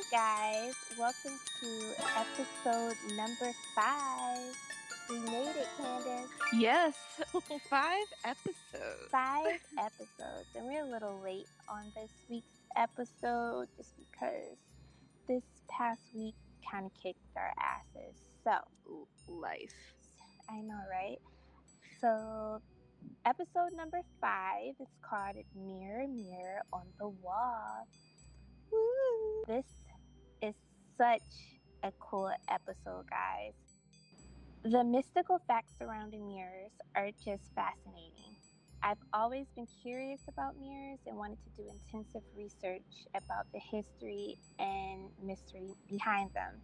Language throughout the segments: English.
Hi, guys. Welcome to episode number five. We made it, Candace. Yes, five episodes. Five episodes. And we're a little late on this week's episode just because this past week kind of kicked our asses. So, Life. I know, right? So, episode number five is called Mirror, Mirror on the Wall. Woo! This is such a cool episode, guys. The mystical facts surrounding mirrors are just fascinating. I've always been curious about mirrors and wanted to do intensive research about the history and mystery behind them.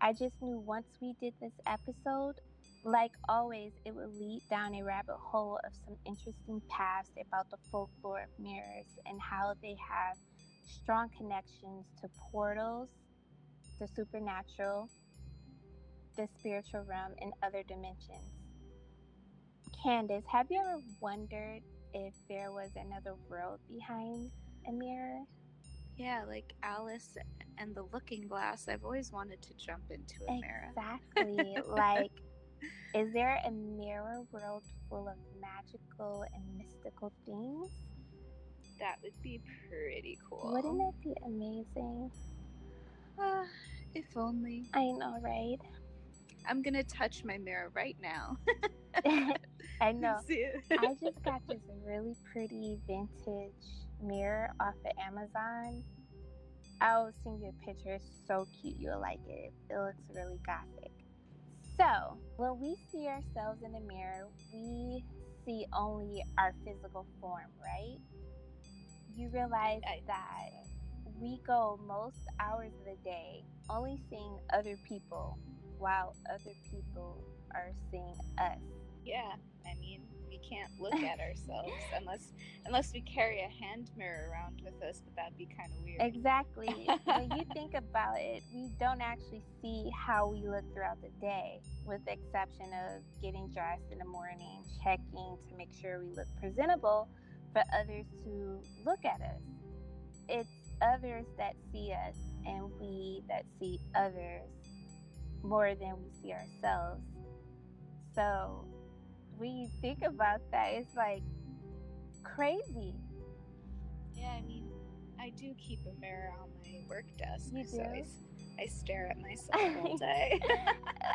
I just knew once we did this episode, like always, it would lead down a rabbit hole of some interesting paths about the folklore of mirrors and how they have strong connections to portals, the supernatural, the spiritual realm, and other dimensions. Candace, have you ever wondered if there was another world behind a mirror? Yeah, like Alice and the Looking Glass. I've always wanted to jump into a mirror. Exactly. like, is there a mirror world full of magical and mystical things? That would be pretty cool. Wouldn't it be amazing? Uh, if only. I know, right? I'm gonna touch my mirror right now. I know. I just got this really pretty vintage mirror off of Amazon. I'll send you a picture. It's so cute. You'll like it. It looks really gothic. So, when we see ourselves in the mirror, we see only our physical form, right? You realize I that. We go most hours of the day only seeing other people while other people are seeing us. Yeah, I mean, we can't look at ourselves unless unless we carry a hand mirror around with us, but that'd be kind of weird. Exactly. when you think about it, we don't actually see how we look throughout the day, with the exception of getting dressed in the morning, checking to make sure we look presentable for others to look at us. It's others that see us and we that see others more than we see ourselves. So when you think about that, it's like crazy. Yeah, I mean, I do keep a mirror on my work desk, You so I, do? stare at myself all day.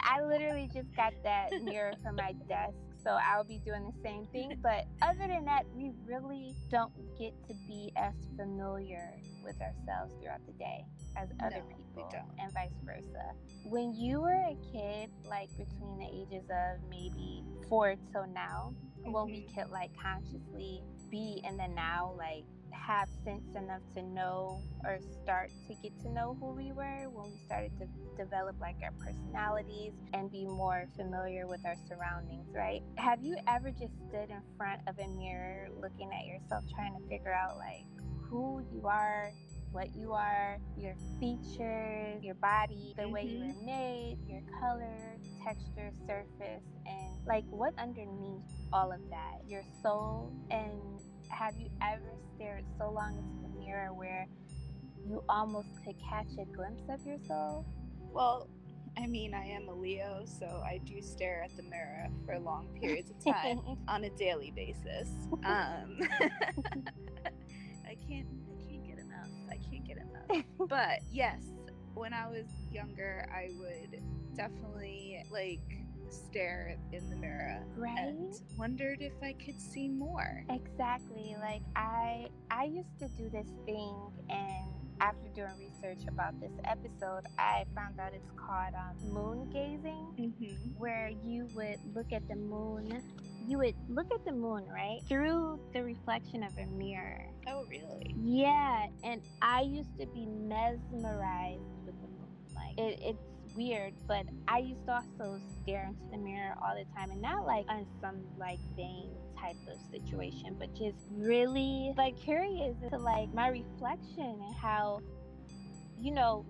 I literally just got that mirror for my desk, so I'll be doing the same thing. But other than that, we really don't get to be as familiar with ourselves throughout the day as other No, people, and vice versa. When you were a kid, like between the ages of maybe four till now, when we Mhm. could like consciously be in the now, like have sense enough to know or start to get to know who we were when we started to develop like our personalities and be more familiar with our surroundings, right? Have you ever just stood in front of a mirror looking at yourself trying to figure out like who you are, what you are, your features, your body, the way you Mhm. were made, your color, texture, surface, and like what underneath all of that, your soul. And have you ever stared so long into the mirror where you almost could catch a glimpse of your soul? well, I mean, I am a Leo, so I do stare at the mirror for long periods of time on a daily basis. Um, I can't, I can't get enough. I can't get enough. but yes, when I was younger, I would definitely like stare in the mirror Right? and wondered if I could see more. Exactly. Like I I used to do this thing and after doing research about this episode, I found out it's called um, moon gazing, Mm-hmm. where you would look at the moon. You would look at the moon, right? Through the reflection of a mirror. Oh, really? Yeah, and I used to be mesmerized with the moon. Like it, it's weird, but I used to also stare into the mirror all the time, and not like on some like vain type of situation, but just really like curious to like my reflection and how, you know,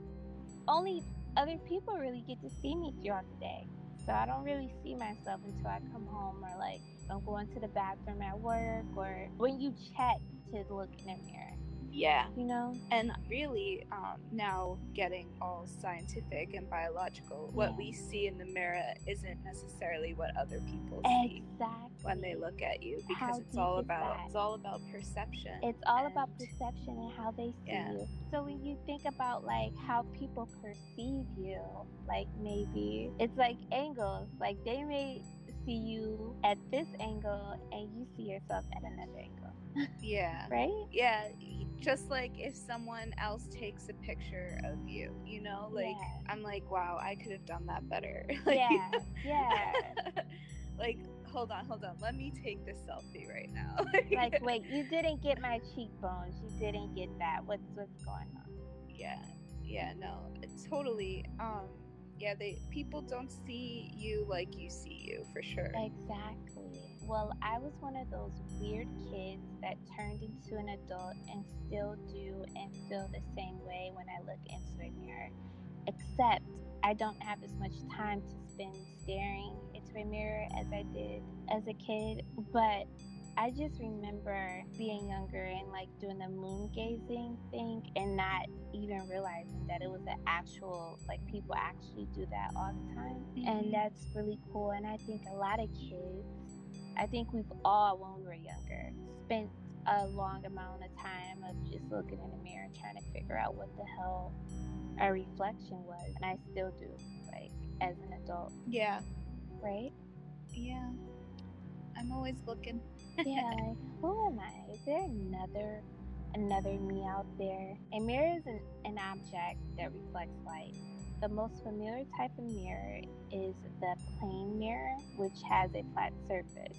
only other people really get to see me throughout the day. So I don't really see myself until I come home or like I'm going to the bathroom at work or when you check to look in the mirror. Yeah. You know? And really, um, now getting all scientific and biological, what we see in the mirror isn't necessarily what other people see Exactly. when they look at you because How it's all about that? it's all about perception. It's all about perception and how they see Yeah. you. So when you think about like how people perceive you, like maybe it's like angles. Like they may see you at this angle and you see yourself at another angle, Yeah. right? Yeah, just like if someone else takes a picture of you, you know, like Yeah. I'm like, wow, I could have done that better. like, Yeah, yeah. like, hold on, hold on, let me take this selfie right now. like wait, you didn't get my cheekbones. You didn't get that. What's what's going on? yeah, yeah, no, totally. Um, yeah, they people don't see you like you see you for sure. Exactly. Well, I was one of those weird kids that turned into an adult and still do and feel the same way when I look into a mirror. Except I don't have as much time to spend staring into a mirror as I did as a kid. But I just remember being younger and like doing the moon gazing thing and not even realizing that it was an actual, like people actually do that all the time. Mhm. And that's really cool. And I think a lot of kids, I think we've all, when we were younger, spent a long amount of time of just looking in the mirror and trying to figure out what the hell our reflection was. And I still do, like, as an adult, yeah, right? yeah. I'm always looking. Yeah, like who am I? Is there another another me out there? A mirror is an, an object that reflects light. The most familiar type of mirror is the plane mirror, which has a flat surface.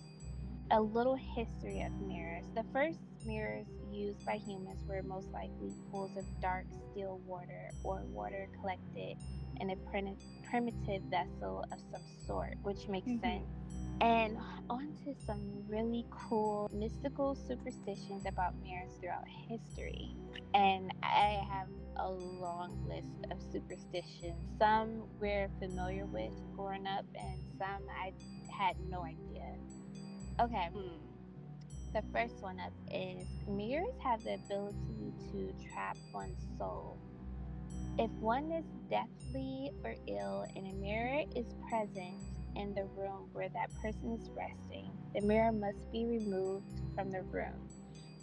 A little history of mirrors. The first mirrors used by humans were most likely pools of dark still water or water collected in a prim- primitive vessel of some sort, which makes Mhm. sense. And on to some really cool mystical superstitions about mirrors throughout history. And I have a long list of superstitions. Some we're familiar with growing up, and some I had no idea. Okay, Hmm. the first one up is mirrors have the ability to trap one's soul. If one is deathly or ill and a mirror is present in the room where that person is resting, the mirror must be removed from the room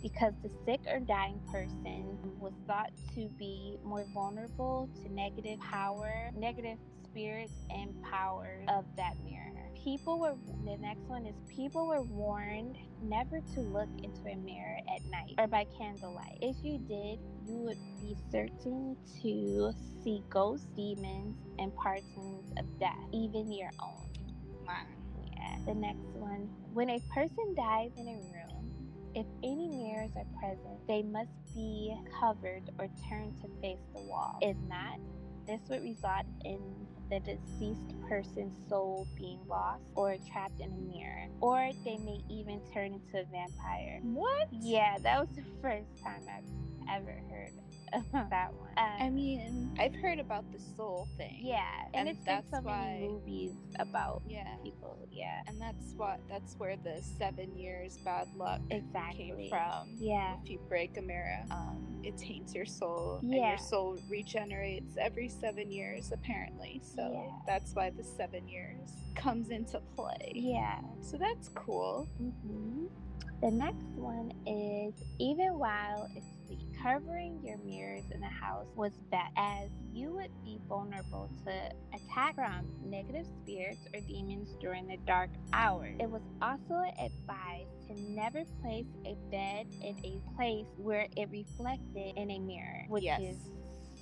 because the sick or dying person was thought to be more vulnerable to negative power, negative spirits, and powers of that mirror. People were, the next one is people were warned never to look into a mirror at night or by candlelight. If you did, you would be certain to see ghosts, demons, and partings of death, even your own. Yeah. The next one. When a person dies in a room, if any mirrors are present, they must be covered or turned to face the wall. If not, this would result in the deceased person's soul being lost or trapped in a mirror. Or they may even turn into a vampire. What? Yeah, that was the first time I've ever heard that one. Uh, I mean, I've heard about the soul thing. yeah, and, and it's that's so why- many movies about Yeah. people. Yeah, And that's what that's where the seven years bad luck exactly. came from. Yeah. If you break a mirror, um, it taints your soul, and your soul regenerates every seven years, apparently. So Yeah. that's why the seven years comes into play. Yeah. So that's cool. hmm The next one is even while asleep, covering your mirrors in the house was best, as you would be vulnerable to attack from negative spirits or demons during the dark hours. It was also advised to never place a bed in a place where it reflected in a mirror, which Yes. is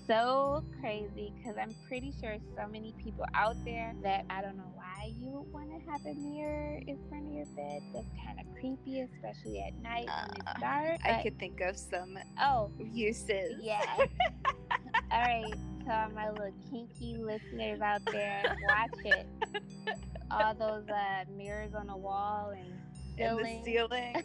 so crazy because I'm pretty sure so many people out there that I don't know why you would want to have a mirror in front of your bed. That's kind of creepy, especially at night when Uh, it's dark. I but- could think of some oh, uses. yeah. All right, to all my little kinky listeners out there, watch it. All those uh, mirrors on the wall and ceiling. In the ceiling.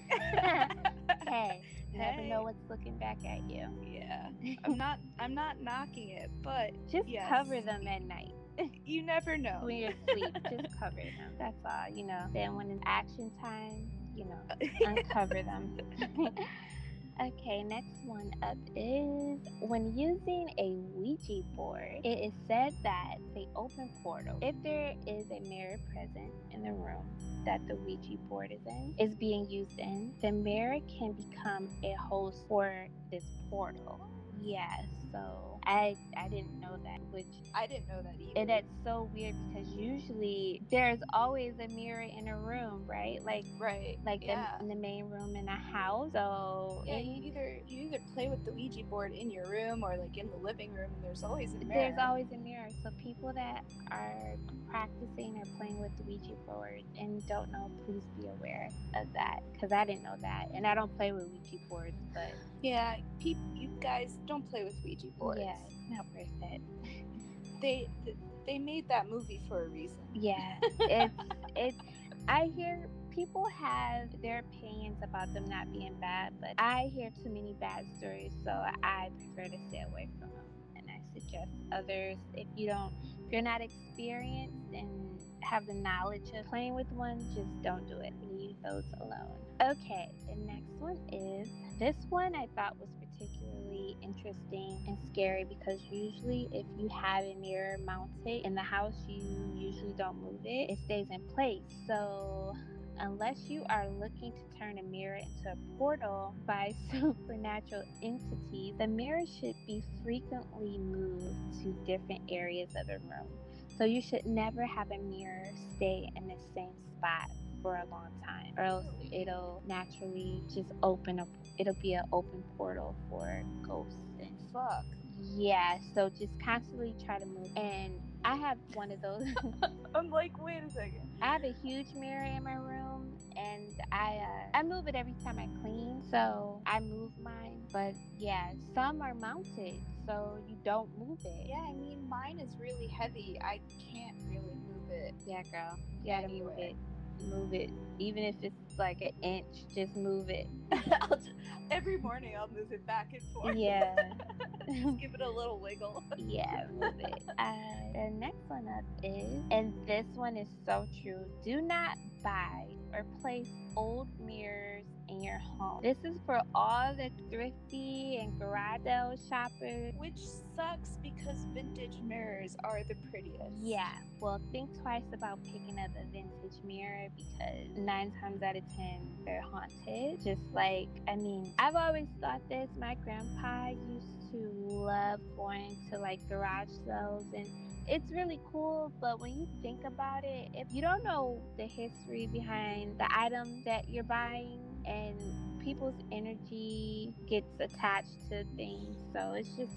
hey, you never know what's looking back at you. yeah. I'm not I'm not knocking it, but Just yes. cover them at night. you never know. when you're asleep, just cover them. That's all, you know. Then when it's action time, you know, uncover them. Okay, next one up is when using a Ouija board, it is said that they open portals. If there is a mirror present in the room that the Ouija board is in, is being used in, the mirror can become a host for this portal. Yeah, so I I didn't know that, which I didn't know that either. and that's so weird because usually there's always a mirror in a room, right? Like right. like yeah. the, in the main room in a house. So Yeah, you either you either play with the Ouija board in your room or like in the living room, and there's always a mirror. there's always a mirror. So people that are practicing or playing with the Ouija board and don't know, please be aware of that because I didn't know that, and I don't play with Ouija boards, but yeah, you guys don't play with Ouija boards. yeah, not worth it. They they made that movie for a reason. Yeah, it's it's. I hear people have their opinions about them not being bad, but I hear too many bad stories, so I prefer to stay away from them. And I suggest others if you don't, if you're not experienced and have the knowledge of playing with one, just don't do it. Leave those alone. Okay, the next one is this one I thought was particularly interesting and scary because usually if you have a mirror mounted in the house, you usually don't move it. It stays in place. So unless you are looking to turn a mirror into a portal by supernatural entities, the mirror should be frequently moved to different areas of the room. So you should never have a mirror stay in the same spot for a long time, or else it'll naturally just open up. It'll be an open portal for ghosts and Fuck. yeah. So just constantly try to move. And I have one of those. I'm like, wait a second. I have a huge mirror in my room, and I uh, I move it every time I clean. So I move mine, but yeah, some are mounted, so you don't move it. Yeah, I mean, mine is really heavy. I can't really move it. yeah, girl, Yeah, gotta move it. Move it, even if it's like an inch. Just move it. Just, every morning I'll move it back and forth. Yeah. just give it a little wiggle. yeah, move it. Uh, the next one up is, and this one is so true. Do not buy or place old mirrors in your home. This is for all the thrifty and garage sale shoppers. Which sucks because vintage mirrors are the prettiest. Yeah, well, think twice about picking up a vintage mirror because nine times out of ten, they're haunted. Just like, I mean, I've always thought this. My grandpa used to love going to like garage sales and it's really cool, but when you think about it, if you don't know the history behind the item that you're buying and people's energy gets attached to things, so it's just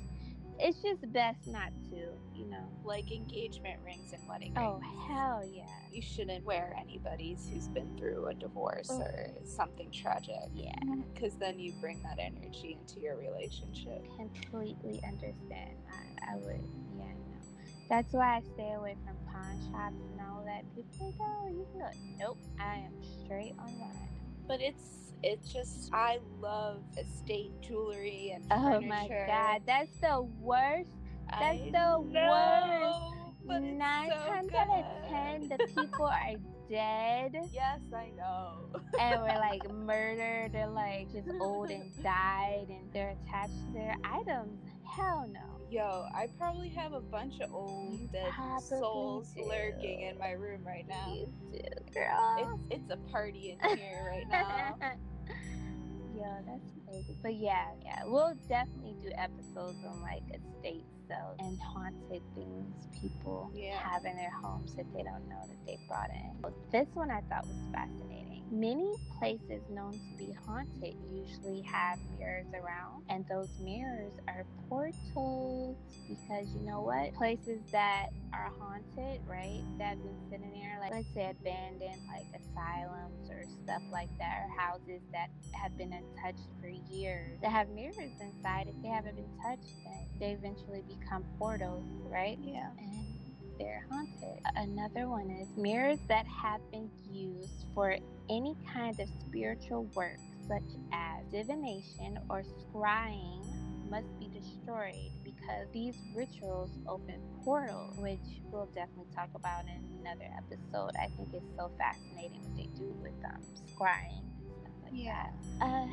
it's just best not to, you know. Like engagement rings and wedding oh, rings Oh hell yeah. You shouldn't wear anybody's who's been through a divorce Oh. or something tragic. Yeah. Because then you bring that energy into your relationship. Completely understand. I, I would yeah, no. That's why I stay away from pawn shops and all that. People like, oh, you can go. Nope. I am straight on that. But it's it's just I love estate jewelry and Oh my god, that's the worst. That's I the know, but it's Nine so times out of ten, the people are dead Yes, I know. and were like murdered or like just old and died and they're attached to their items. Hell no. Yo, I probably have a bunch of old You dead souls do. lurking in my room right now. You do, girl. It's it's a party in here right now. Yo, that's crazy. But yeah, yeah, we'll definitely do episodes on like estate sales and haunted things people Yeah. have in their homes that they don't know that they brought in. This one I thought was fascinating. Many places known to be haunted usually have mirrors around, and those mirrors are portals because you know what? Places that are haunted, right? That have been sitting there, like let's say abandoned, like asylums or stuff like that, or houses that have been untouched for years, that have mirrors inside. If they haven't been touched, then they eventually become portals, right? Yeah. and they're haunted. Another one is mirrors that have been used for any kind of spiritual work, such as divination or scrying, must be destroyed because these rituals open portals, which we'll definitely talk about in another episode. I think it's so fascinating what they do with um, scrying and stuff like Yeah. uh,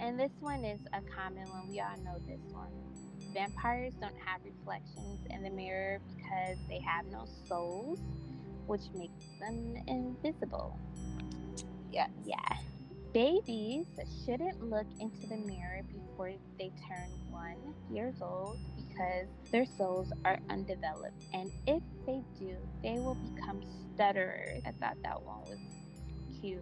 And this one is a common one. We all know this one. Vampires don't have reflections in the mirror because they have no souls, which makes them invisible. Yes. Yeah. Babies shouldn't look into the mirror before they turn one years old because their souls are undeveloped. And if they do, they will become stutterers. I thought that one was cute.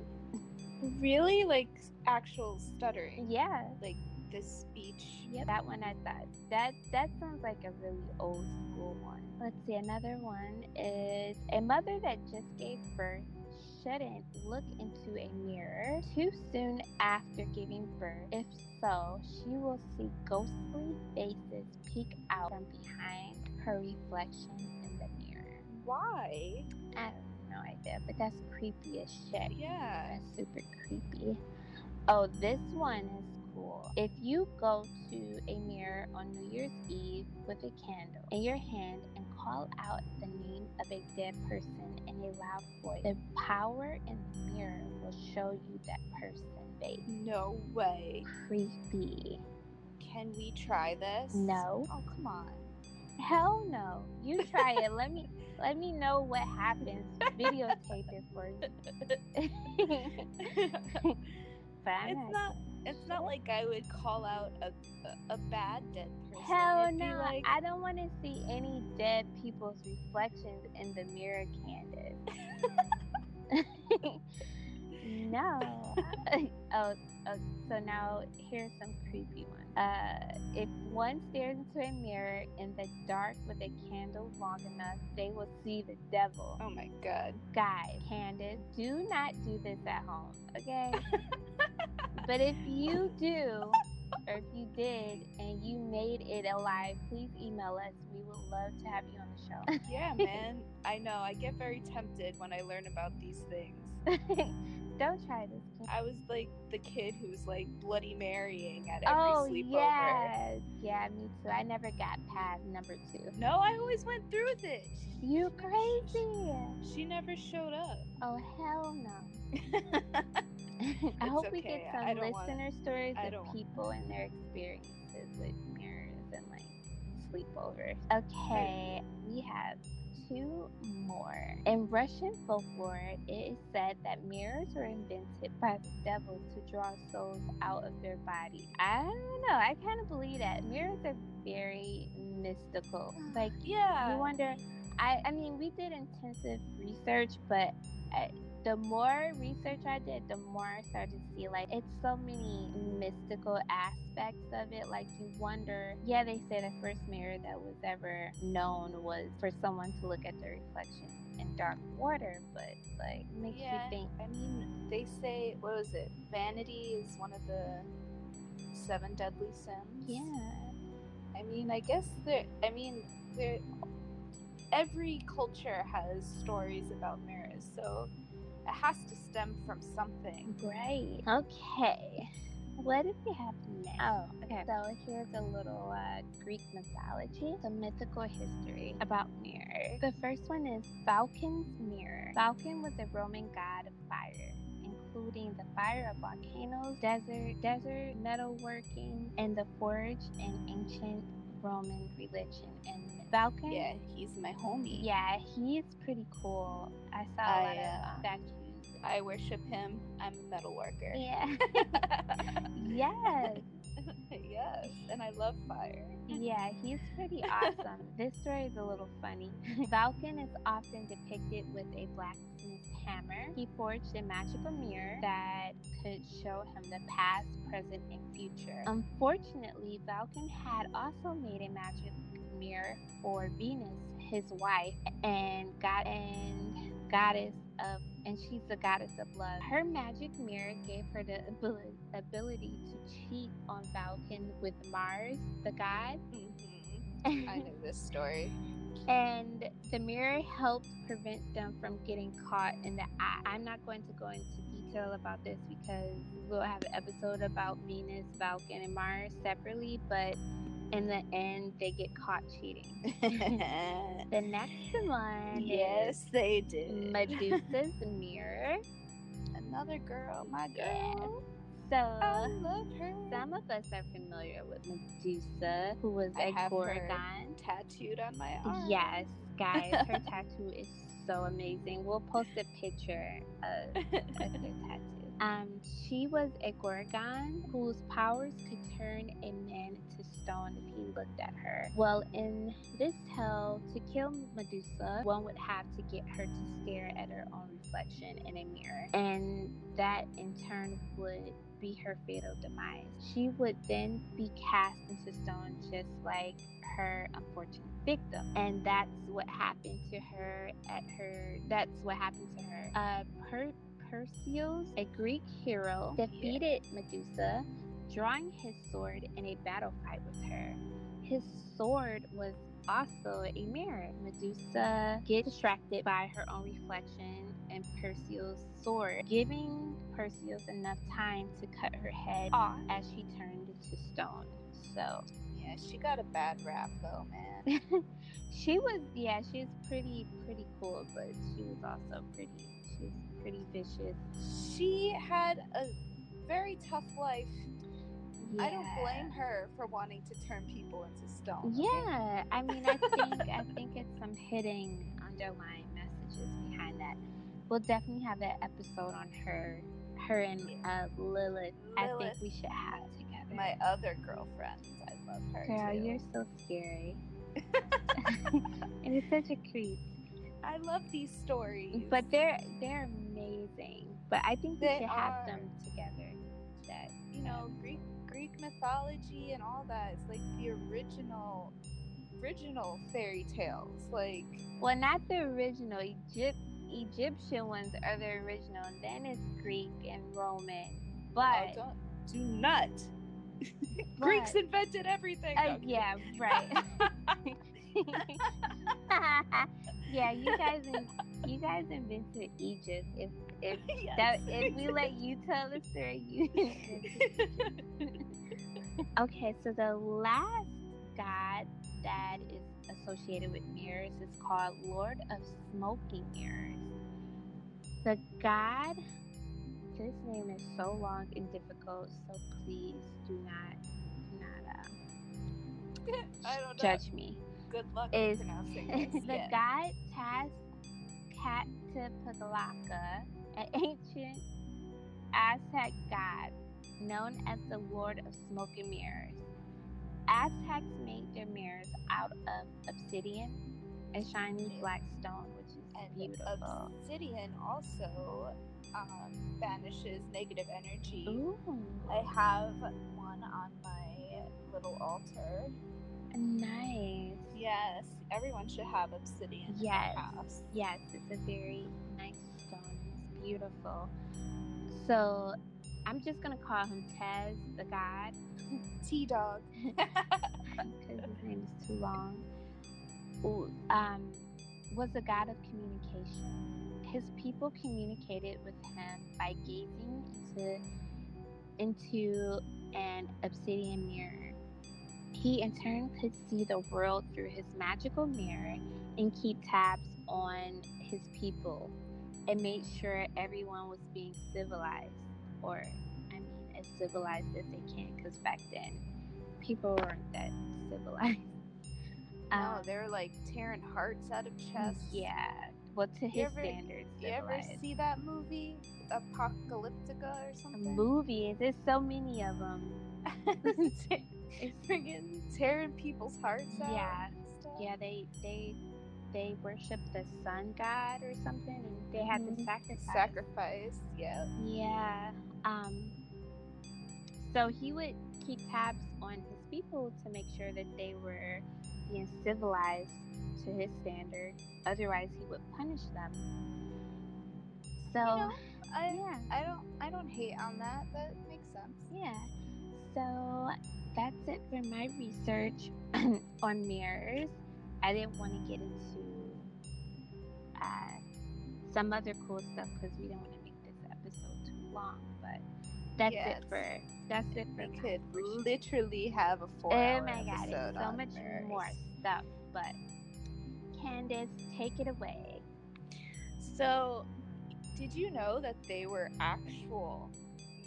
Really? Like actual stuttering? Yeah. Like this speech? Yep. That one I thought that that sounds like a really old school one. Let's see. Another one is a mother that just gave birth shouldn't look into a mirror too soon after giving birth. If so, she will see ghostly faces peek out from behind her reflection in the mirror. Why? I have no idea, but that's creepy as shit. Yeah. That's super creepy. Oh, this one is cool. If you go to a mirror on New Year's Eve with a candle in your hand and call out the name of a dead person in a loud voice, the power in the mirror will show you that person face. No way. Creepy. Can we try this? No. Oh, come on. Hell no. You try it. Let me let me know what happens. Videotape it for you. but I'm it's not. It's not like I would call out a a, a bad dead person. Hell no! Like, I don't want to see any dead people's reflections in the mirror, Candace. no. oh, oh, so now here's some creepy ones. Uh, if one stares into a mirror in the dark with a candle long enough, they will see the devil. oh my god. Guys, Candace, do not do this at home, okay? but if you do, or if you did and you made it alive, please email us. We would love to have you on the show. Yeah, man. I know. I get very tempted when I learn about these things. Don't try this. I was like the kid who was like Bloody Marying at every Oh sleepover. yeah, yeah, me too. I never got past number two. No, I always went through with it. You crazy? She never showed up. Oh hell no. I hope we get some don't wanna- listener stories of people and their experiences with mirrors and like sleepovers. Okay, we have two more. In Russian folklore, it is said that mirrors were invented by the devil to draw souls out of their body. I don't know. I kind of believe that mirrors are very mystical. Like yeah. you wonder. I I mean, we did intensive research, but I, the more research I did, the more I started to see like it's so many mystical aspects of it. Like you wonder. Yeah, they say the first mirror that was ever known was for someone to look at their reflection in dark water, but like makes Yeah. you think. I mean, they say what was it? Vanity is one of the seven deadly sins. Yeah. I mean, I guess there. I mean, there. Every culture has stories about mirrors, so it has to stem from something. Right. Okay. What do we have next? Oh, okay. So here's a little uh, Greek mythology, the mythical history about mirrors. The first one is Vulcan's mirror. Vulcan was a Roman god of fire, including the fire of volcanoes, desert, desert metalworking, and the forge in ancient Roman religion. And Vulcan, Yeah, he's my homie. yeah, he is pretty cool. I saw a I, lot of uh, statues. I worship him. I'm a metal worker. Yeah. yes. yes, and I love fire. Yeah, he's pretty awesome. this story is a little funny. Vulcan is often depicted with a blacksmith's hammer. He forged a magical mirror that could show him the past, present, and future. Unfortunately, Vulcan had also made a magic mirror for Venus, his wife, and god and goddess of and she's the goddess of love. Her magic mirror gave her the ability, ability to cheat on Vulcan with Mars, the god. hmm I know this story. And the mirror helped prevent them from getting caught in the eye. I'm not going to go into detail about this because we'll have an episode about Venus, Vulcan, and Mars separately, but in the end, they get caught cheating. The next one yes, they did. Medusa's mirror. Another girl, my girl. So I love her. some of us are familiar with Medusa, who was I a Gorgon. tattooed on my arm. Yes, guys, her tattoo is so amazing. We'll post a picture of, of her tattoo. Um, she was a Gorgon whose powers could turn a man to stone if he looked at her. Well, in this tale, to kill Medusa, one would have to get her to stare at her own reflection in a mirror, and that in turn would be her fatal demise. She would then be cast into stone just like her unfortunate victim. And that's what happened to her at her that's what happened to her. Uh per- Perseus, a Greek hero, defeated Medusa, drawing his sword in a battle fight with her. His sword was also a mirror. Medusa gets distracted by her own reflection in Perseus' sword, giving Perseus enough time to cut her head off as she turned into stone. So Yeah, she got a bad rap though, man. she was yeah, she was pretty pretty cool, but she was also pretty she was pretty vicious. She had a very tough life. I don't blame her for wanting to turn people into stone. okay? Yeah, I mean, I think I think it's some hidden underlying messages behind that. We'll definitely have that episode on her, her and uh, Lilith. I think we should have together. My other girlfriend, I love her Girl, too. you're so scary, and you're such a creep. I love these stories. But they're they're amazing. But I think we They should have them together. That you know, Greek Greek mythology and all that. It's like the original original fairy tales. Like well, not the original Egypt. Egyptian ones are the original, and then it's Greek and Roman. But oh, do not. Greeks invented everything. Uh, yeah, right. yeah, you guys, in, you guys invented Egypt. If if Yes. that if we let you tell the story, you. Okay, so the last god that is associated with mirrors is called Lord of Smoking Mirrors. The god, this name is so long and difficult, so please do not, do not uh, I don't know. judge me. Good luck Is pronouncing this. the yeah. god Katapagalaka, an ancient Aztec god known as the Lord of Smoking Mirrors. Aztecs made their mirrors out of obsidian, a shiny black stone, which is and beautiful. obsidian also um, banishes negative energy. Ooh, I have one on my little altar. nice. Yes, everyone should have obsidian Yes. Yes, it's a very nice stone. It's beautiful. So I'm just gonna call him Tez, the god, T dog. because his name is too long. Ooh, Um, was a god of communication. His people communicated with him by gazing into into an obsidian mirror. He in turn could see the world through his magical mirror and keep tabs on his people and made sure everyone was being civilized, or I mean, as civilized as they can, because back then people weren't that civilized. No, Um, they're like tearing hearts out of chests. yeah, well, to You his ever- standards, You ever see that movie, Apocalyptica or something? movies? There's so many of them. it's freaking tearing people's hearts out. Yeah. Yeah, they they they worship the sun god or something, and they had to Mhm. sacrifice. Sacrifice. Yeah. Yeah. Um. So he would keep tabs on his people to make sure that they were being civilized to his standards. Otherwise, he would punish them. So You know, I yeah, I don't I don't hate on that. That makes sense. yeah. So that's it for my research on mirrors. I didn't want to get into uh, some other cool stuff because we don't want to make this episode too long. But that's Yes. it for that's it for We could literally have a four Oh my god, it's so much mirrors. more stuff. But Candace, take it away. So, did you know that they were actual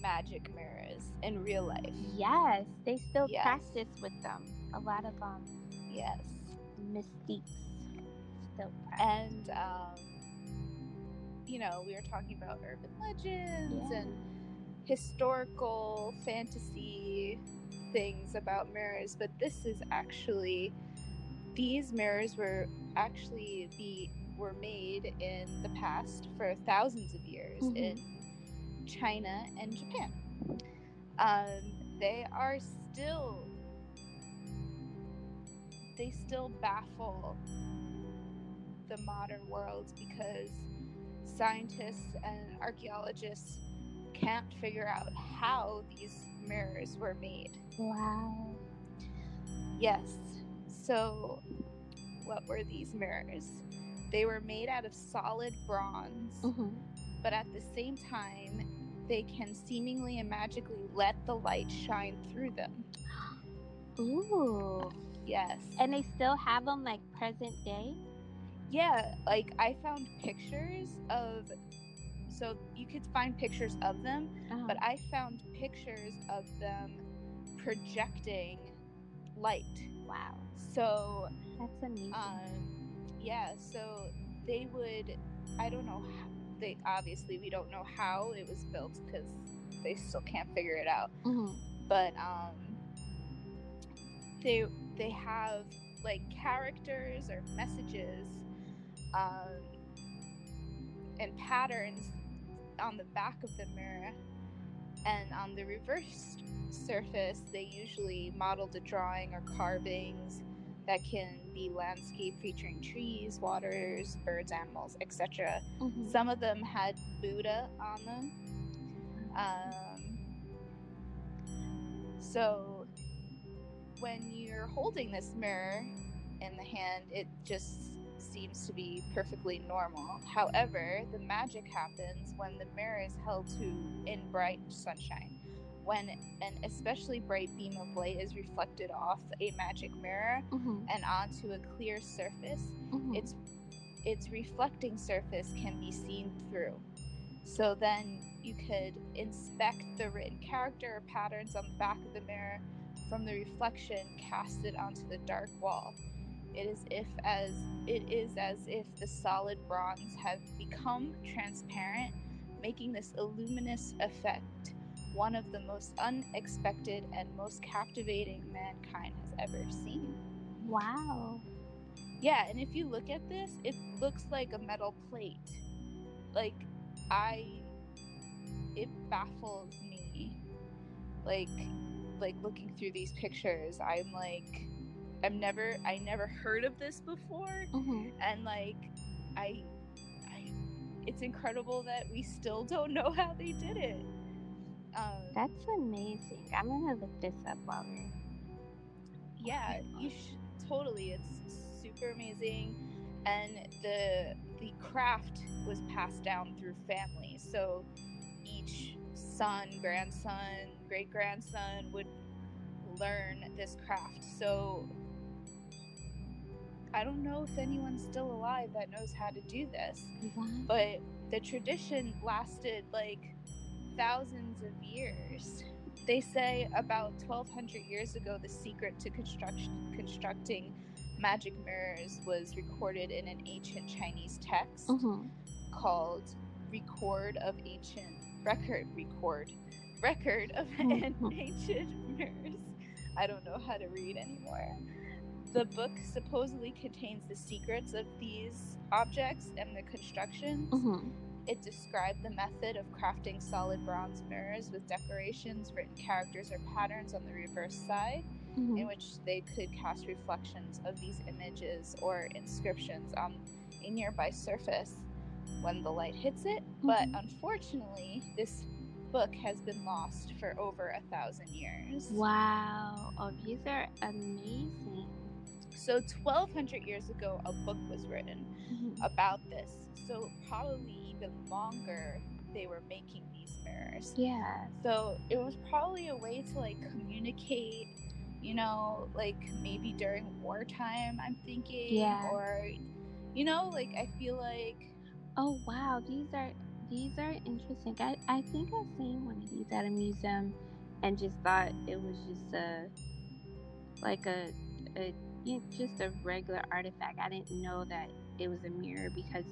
magic mirrors in real life. Yes, they still Yes. practice with them. A lot of um Yes. mystiques And um, you know, we were talking about urban legends Yeah. and historical fantasy things about mirrors, but this is actually these mirrors were actually be were made in the past for thousands of years Mhm. in China and Japan. Um, they are still they still baffle the modern world because scientists and archaeologists can't figure out how these mirrors were made. wow. Yes. So, what were these mirrors? They were made out of solid bronze, hmm but at the same time, they can seemingly and magically let the light shine through them. Ooh. Yes. And they still have them like present day. Yeah, like I found pictures of so you could find pictures of them, Uh-huh. but I found pictures of them projecting light. wow, So, that's amazing. um yeah, so they would I don't know how, they obviously we don't know how it was built cuz they still can't figure it out. Mhm. But um they they have like characters or messages um, and patterns on the back of the mirror. And on the reverse surface they usually modeled a drawing or carvings that can be landscape featuring trees waters birds animals etc Mhm. some of them had buddha on them. Um, so when you're holding this mirror in the hand, it just seems to be perfectly normal. However, the magic happens when the mirror is held to in bright sunshine. When an especially bright beam of light is reflected off a magic mirror Mhm. and onto a clear surface, Mhm. its its reflecting surface can be seen through. So then you could inspect the written character or patterns on the back of the mirror from the reflection casted onto the dark wall. It is if as it is as if the solid bronze have become transparent, making this luminous effect, one of the most unexpected and most captivating mankind has ever seen. wow. Yeah, and if you look at this, it looks like a metal plate. Like I it baffles me. Like like looking through these pictures, I'm like I've never I never heard of this before Mhm. and like I I it's incredible that we still don't know how they did it. Um That's amazing. I'm gonna look this up while we're. yeah you should totally it's super amazing and the the craft was passed down through families so each son grandson great grandson would learn this craft so i don't know if anyone's still alive that knows how to do this Wow. but the tradition lasted like thousands of years. They say about 1200 years ago, the secret to construct- constructing magic mirrors was recorded in an ancient Chinese text Mhm. called Record of Ancient Record Record Record of an Ancient Mirrors. I don't know how to read anymore. The book supposedly contains the secrets of these objects and the constructions. Mhm. It described the method of crafting solid bronze mirrors with decorations, written characters, or patterns on the reverse side, in Mhm. which they could cast reflections of these images or inscriptions on a nearby surface when the light hits it. But Mhm. unfortunately, this book has been lost for over a thousand years. Wow. Oh, these are amazing. So, 1200 years ago, a book was written Mhm. about this. So, probably even longer, they were making these mirrors. Yeah. So it was probably a way to like communicate, you know, like maybe during wartime, I'm thinking. Yeah. Or, you know, like I feel like, Oh wow, these are these are interesting. I, I think I've seen one of these at a museum and just thought it was just a like a, a know, just a regular artifact. I didn't know that it was a mirror because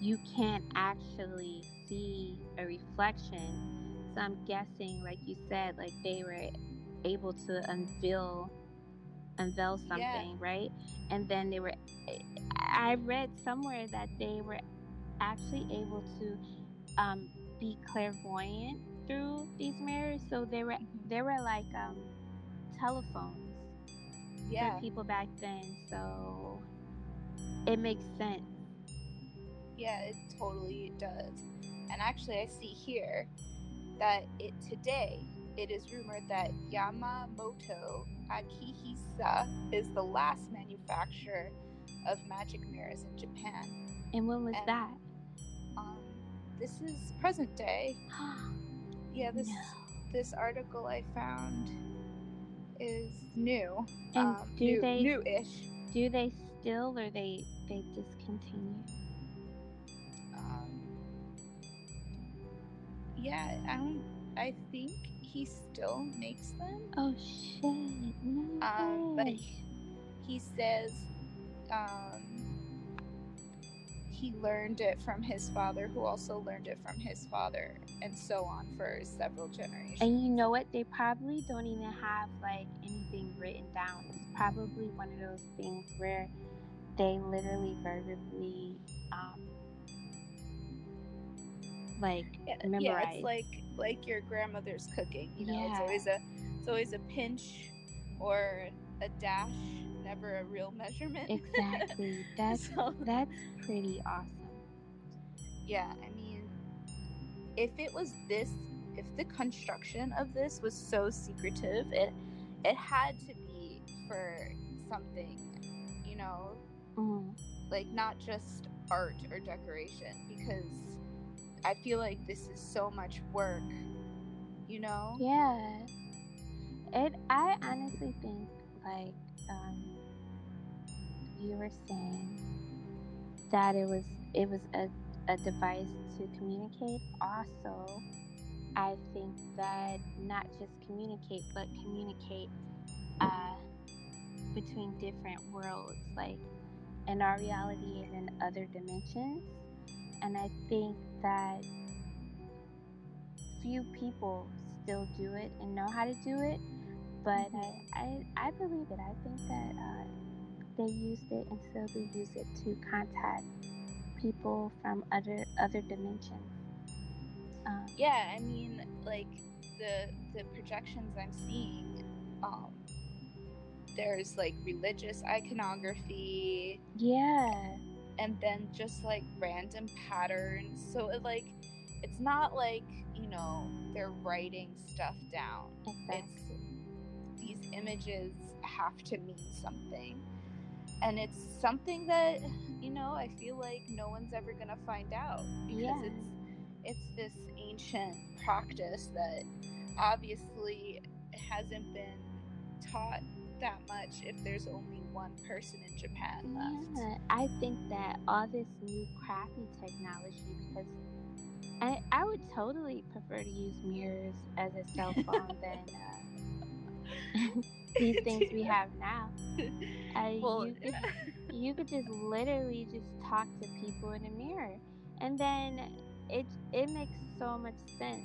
you can't actually see a reflection. So I'm guessing, like you said, like they were able to unveil unveil something, yeah. right? And then they were I read somewhere that they were actually able to um, be clairvoyant through these mirrors. So they were they were like um, telephones yeah. for people back then. So it makes sense. Yeah, it totally does. And actually, I see here that it today it is rumored that Yamamoto Akihisa is the last manufacturer of magic mirrors in Japan. And when was and, that? Um, this is present day. yeah, this no. this article I found is new. And um, do new, they new-ish? Do they still, or they they discontinue? Um, yeah, I don't. I think he still makes them. Oh shit! No um, but he says um, he learned it from his father, who also learned it from his father, and so on for several generations. And you know what? They probably don't even have like anything written down. It's probably one of those things where they literally verbally, um, like memorize. Yeah, it's like like your grandmother's cooking. You know, yeah. it's always a it's always a pinch or a dash never a real measurement. Exactly. That's so, that's pretty awesome. Yeah, I mean, if it was this, if the construction of this was so secretive, it it had to be for something, you know, mm. like not just art or decoration, because I feel like this is so much work, you know. Yeah. It. I honestly think like um, you were saying that it was it was a, a device to communicate. Also i think that not just communicate but communicate uh, between different worlds. Like in our reality and in other dimensions. And i think that few people still do it and know how to do it. But. I, I, I believe it. I think that uh, they used it and still do use it to contact people from other other dimensions. Um, yeah, I mean, like the the projections I'm seeing, um, there's like religious iconography. Yeah. And then just like random patterns. So it like it's not like, you know, they're writing stuff down. Exactly. It's these images have to mean something and it's something that you know i feel like no one's ever gonna find out because yeah. it's it's this ancient practice that obviously hasn't been taught that much if there's only one person in Japan left. Yeah, I think that all this new crappy technology because I, I would totally prefer to use mirrors as a cell phone than uh, these things we have now. Uh, well, you could you could just literally just talk to people in a mirror, and then it it makes so much sense.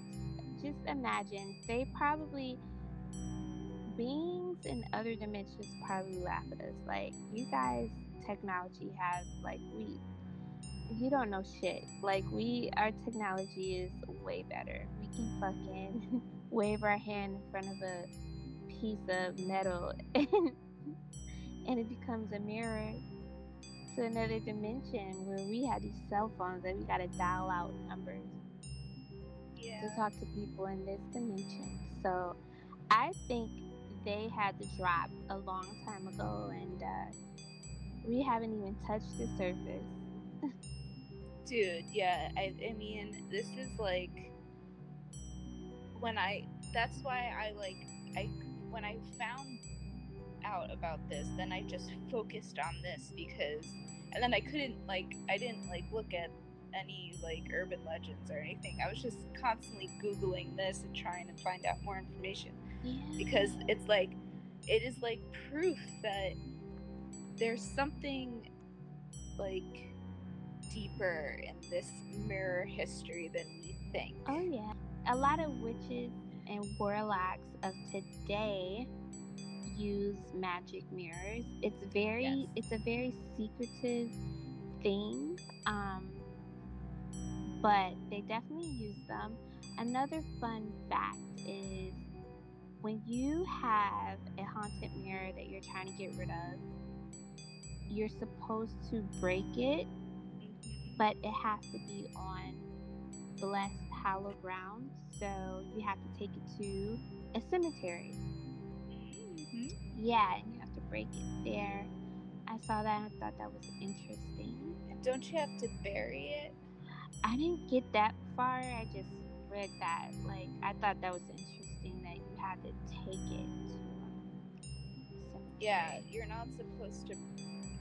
Just imagine they probably beings in other dimensions probably laugh at us. Like you guys technology has like we you don't know shit. Like we our technology is way better. We can fucking wave our hand in front of a piece of metal and, and it becomes a mirror to another dimension where we had these cell phones that we gotta dial out numbers yeah. to talk to people in this dimension. So I think they had to drop a long time ago and uh, we haven't even touched the surface. Dude, yeah, I, I mean, this is like when I, that's why I like, I when I found out about this, then I just focused on this because, and then I couldn't like I didn't like look at any like urban legends or anything. I was just constantly googling this and trying to find out more information Yeah. because it's like it is like proof that there's something like deeper in this mirror history than we think. Oh yeah. A lot of witches and warlocks of today use magic mirrors. It's very Yes. it's a very secretive thing. Um but they definitely use them. Another fun fact is when you have a haunted mirror that you're trying to get rid of, you're supposed to break it but it has to be on blessed hallowed ground. So you have to take it to a cemetery. Mhm. Yeah, and you have to break it there. I saw that and I thought that was interesting. Don't you have to bury it? I didn't get that far. I just read that. Like I thought that was interesting that you had to take it to cemetery. Yeah, you're not supposed to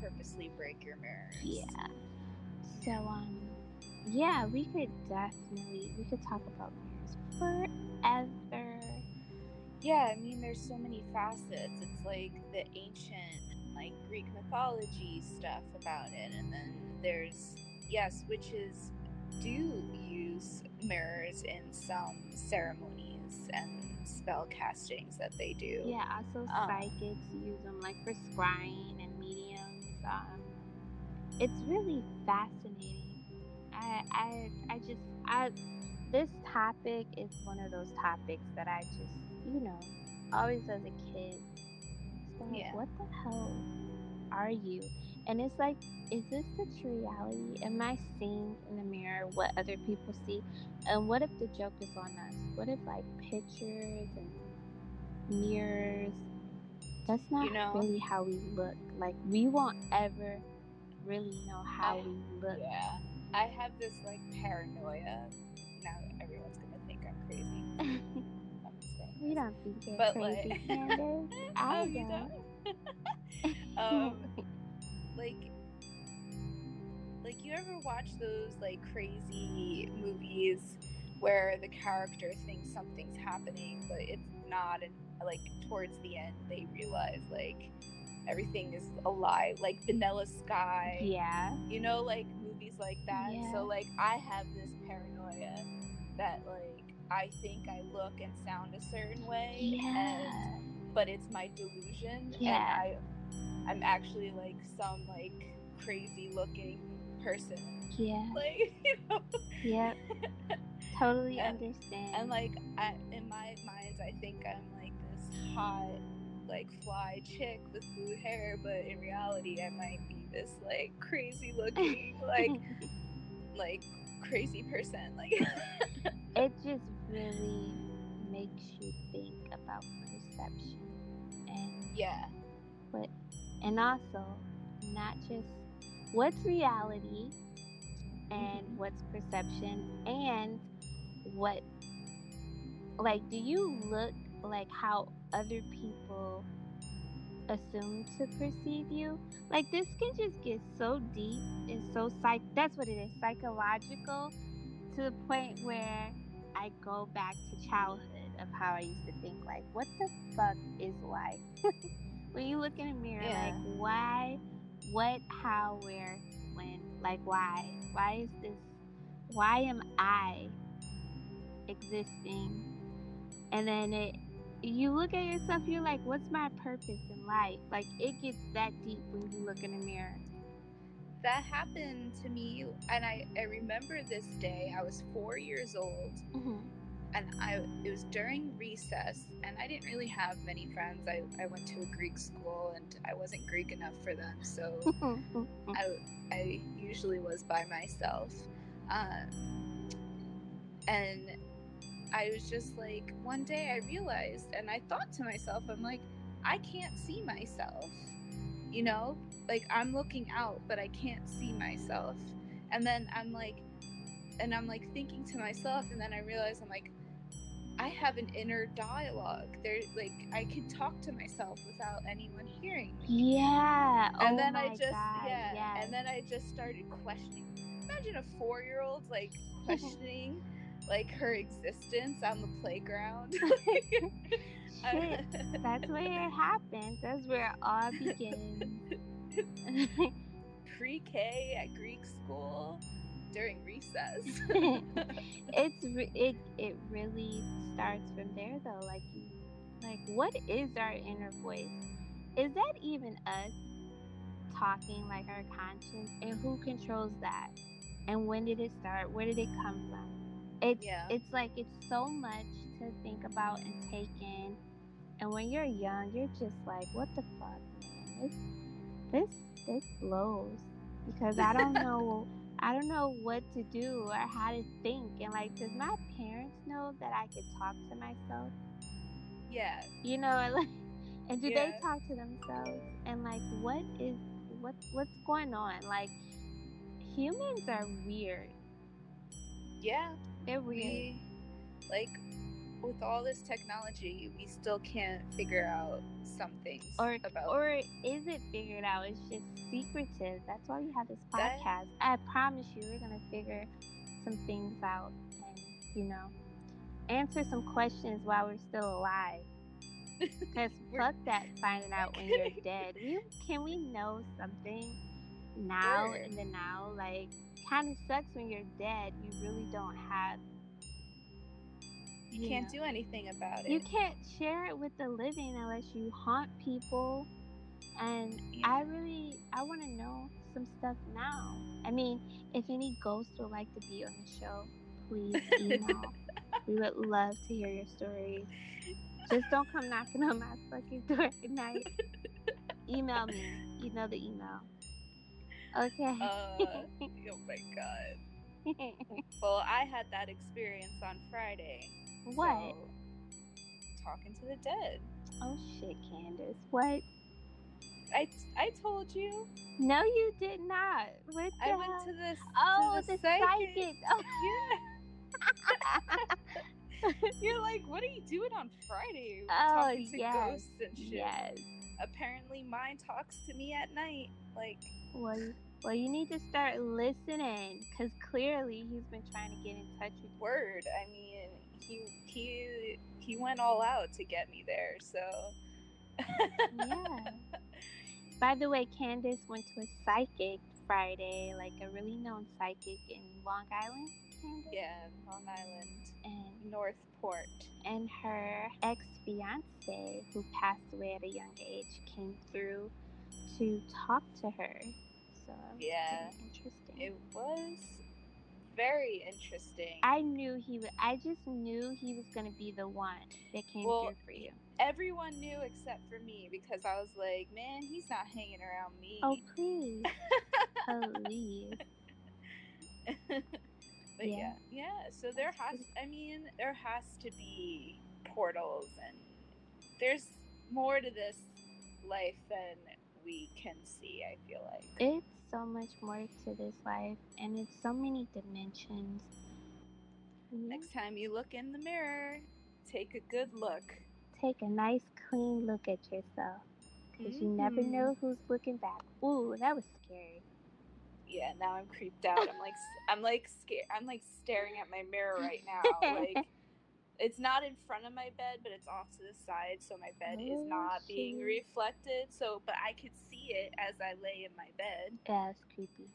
purposely break your mirrors. Yeah. So um yeah, we could definitely we could talk about forever. Yeah, I mean, there's so many facets. It's like the ancient, like Greek mythology stuff about it, and then there's yes, witches do use mirrors in some ceremonies and spell castings that they do. Yeah, also Um, psychics use them like for scrying and mediums. Um, it's really fascinating. I, I, I just, I, this topic is one of those topics that I just, you know, always as a kid, it's been like, Yeah. what the hell are you? And it's like, is this the true reality? Am I seeing in the mirror what other people see? And what if the joke is on us? What if like pictures and mirrors? That's not know- really how we look. Like we won't ever really know how I- we look. Yeah. I have this like paranoia. Now everyone's gonna think I'm crazy. I'm saying we don't think you're But, crazy, like- Candace. I Oh, don't. um, like like you ever watch those like crazy movies where the character thinks something's happening but it's not and like towards the end they realize like everything is a lie like vanilla sky yeah. you know like movies like that Yeah. so like i have this paranoia that like i think i look and sound a certain way Yeah. and but it's my delusion Yeah. and i i'm actually like some like crazy looking person Yeah. like you know Yep. Totally And- understand. and like I, in my mind i think i'm like this hot like fly chick with blue hair but in reality i might be this like crazy looking like like crazy person like it just really makes you think about perception and yeah But and also not just what's reality and Mhm. what's perception and what like do you look like how other people assume to perceive you. Like this can just get so deep and so psych that's what it is psychological to the point where i go back to childhood of how i used to think like what the fuck is life? When you look in a mirror Yeah. like why what how where when like why? Why is this why am i existing? And then it you look at yourself you're like what's my purpose in life like it gets that deep when you look in the mirror that happened to me and I, I remember this day i was four years old and I it was during recess and I didn't really have many friends. I, I went to a Greek school and I wasn't Greek enough for them, so I, I usually was by myself. Um, and I was just like one day I realized and I thought to myself, I'm like, I can't see myself. You know? Like I'm looking out but I can't see myself. And then I'm like and I'm like thinking to myself and then I realize I'm like I have an inner dialogue. There, like I can talk to myself without anyone hearing me. yeah And oh then I just, God, yeah, yes. and then I just started questioning imagine a four year old like questioning like her existence on the playground. Shit, that's where it happens. That's where it all begins. Pre-K at Greek school during recess. it's re- it it really starts from there though. Like like what is our inner voice? Is that even us talking like our conscience? And who controls that? And when did it start? Where did it come from? It's Yeah. it's like it's so much to think about and take in. And when you're young, you're just like, what the fuck, man? This this this blows because I don't know I don't know what to do or how to think. And like, does my parents know that I could talk to myself? yeah. You know, and like, and do Yeah. they talk to themselves? And like, what is what what's going on? Like, humans are weird. Yeah. They're weird. We like with all this technology, we still can't figure out some things or about or is it figured out? It's just secretive. That's why we have this That- podcast. I promise you, we're gonna figure some things out and you know answer some questions while we're still alive. Because We're- fuck that finding out when you're dead. We can we know something now Sure. in the now? Like, kind of sucks when you're dead. You really don't have. you can't do anything about it. You can't share it with the living unless you haunt people. And Yeah. I really, I want to know some stuff now. I mean, if any ghosts would like to be on the show, please email. we would love to hear your stories. Just don't come knocking on my fucking door at night. email me. You know the email. Okay. Uh, oh my god. Well, I had that experience on Friday. what? so, talking to the dead. Oh shit, Candace. What? I, I told you. No, you did not. What the I hell? went to this. Oh, to the the psychic. psychic. Oh. Yeah. You're like, what are you doing on Friday? Oh, talking to yes, ghosts and shit. yes. Apparently, mine talks to me at night. Like, Well, you- well, you need to start listening because clearly he's been trying to get in touch with you. word. I mean, he he he went all out to get me there. So. Yeah. By the way, Candace went to a psychic Friday, like a really known psychic in Long Island. Candace? Yeah, Long Island, And Northport. and her ex fiance, who passed away at a young age, came through to talk to her. So it was Yeah. interesting. It was very interesting. I knew he would. I just knew he was gonna be the one that came Well, through for you. Everyone knew except for me because I was like, man, he's not hanging around me. Oh please, please. but Yeah. yeah. yeah, So there has, I mean, there has to be portals, and there's more to this life than we can see. I feel like. It's so much more to this life, and it's so many dimensions. Yeah. Next time you look in the mirror, take a good look. Take a nice, clean look at yourself, because you never Mhm. know who's looking back. Ooh, that was scary. Yeah, now I'm creeped out. I'm like, I'm like scared. I'm like staring at my mirror right now. Like, it's not in front of my bed, but it's off to the side, so my bed is Oh, not being reflected. So, but I could see it as I lay in my bed. Yeah, it's creepy.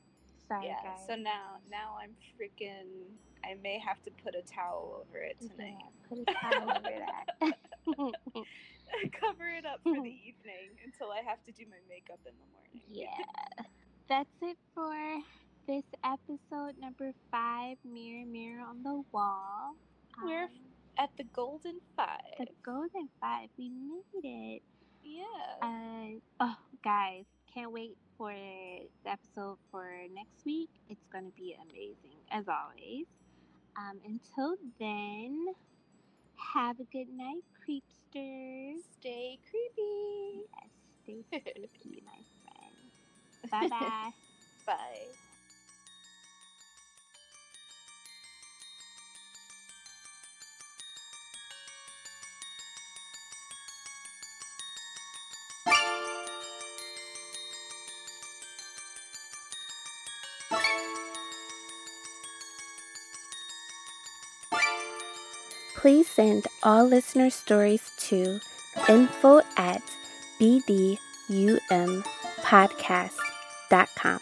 Sorry, yeah. guys. So now, now I'm freaking. I may have to put a towel over it Yeah, tonight. put a towel over that. Cover it up for the evening until I have to do my makeup in the morning. yeah. That's it for this episode number five, Mirror, Mirror on the Wall. We're Um, At the Golden Five. the Golden Five. We made it. Yeah. Uh, oh, guys, can't wait for the episode for next week. It's going to be amazing, as always. Um, until then, have a good night, creepsters. Stay creepy. Yes, stay creepy, my friend. Bye bye. Bye. Please send all listener stories to info at bdumpodcast.com.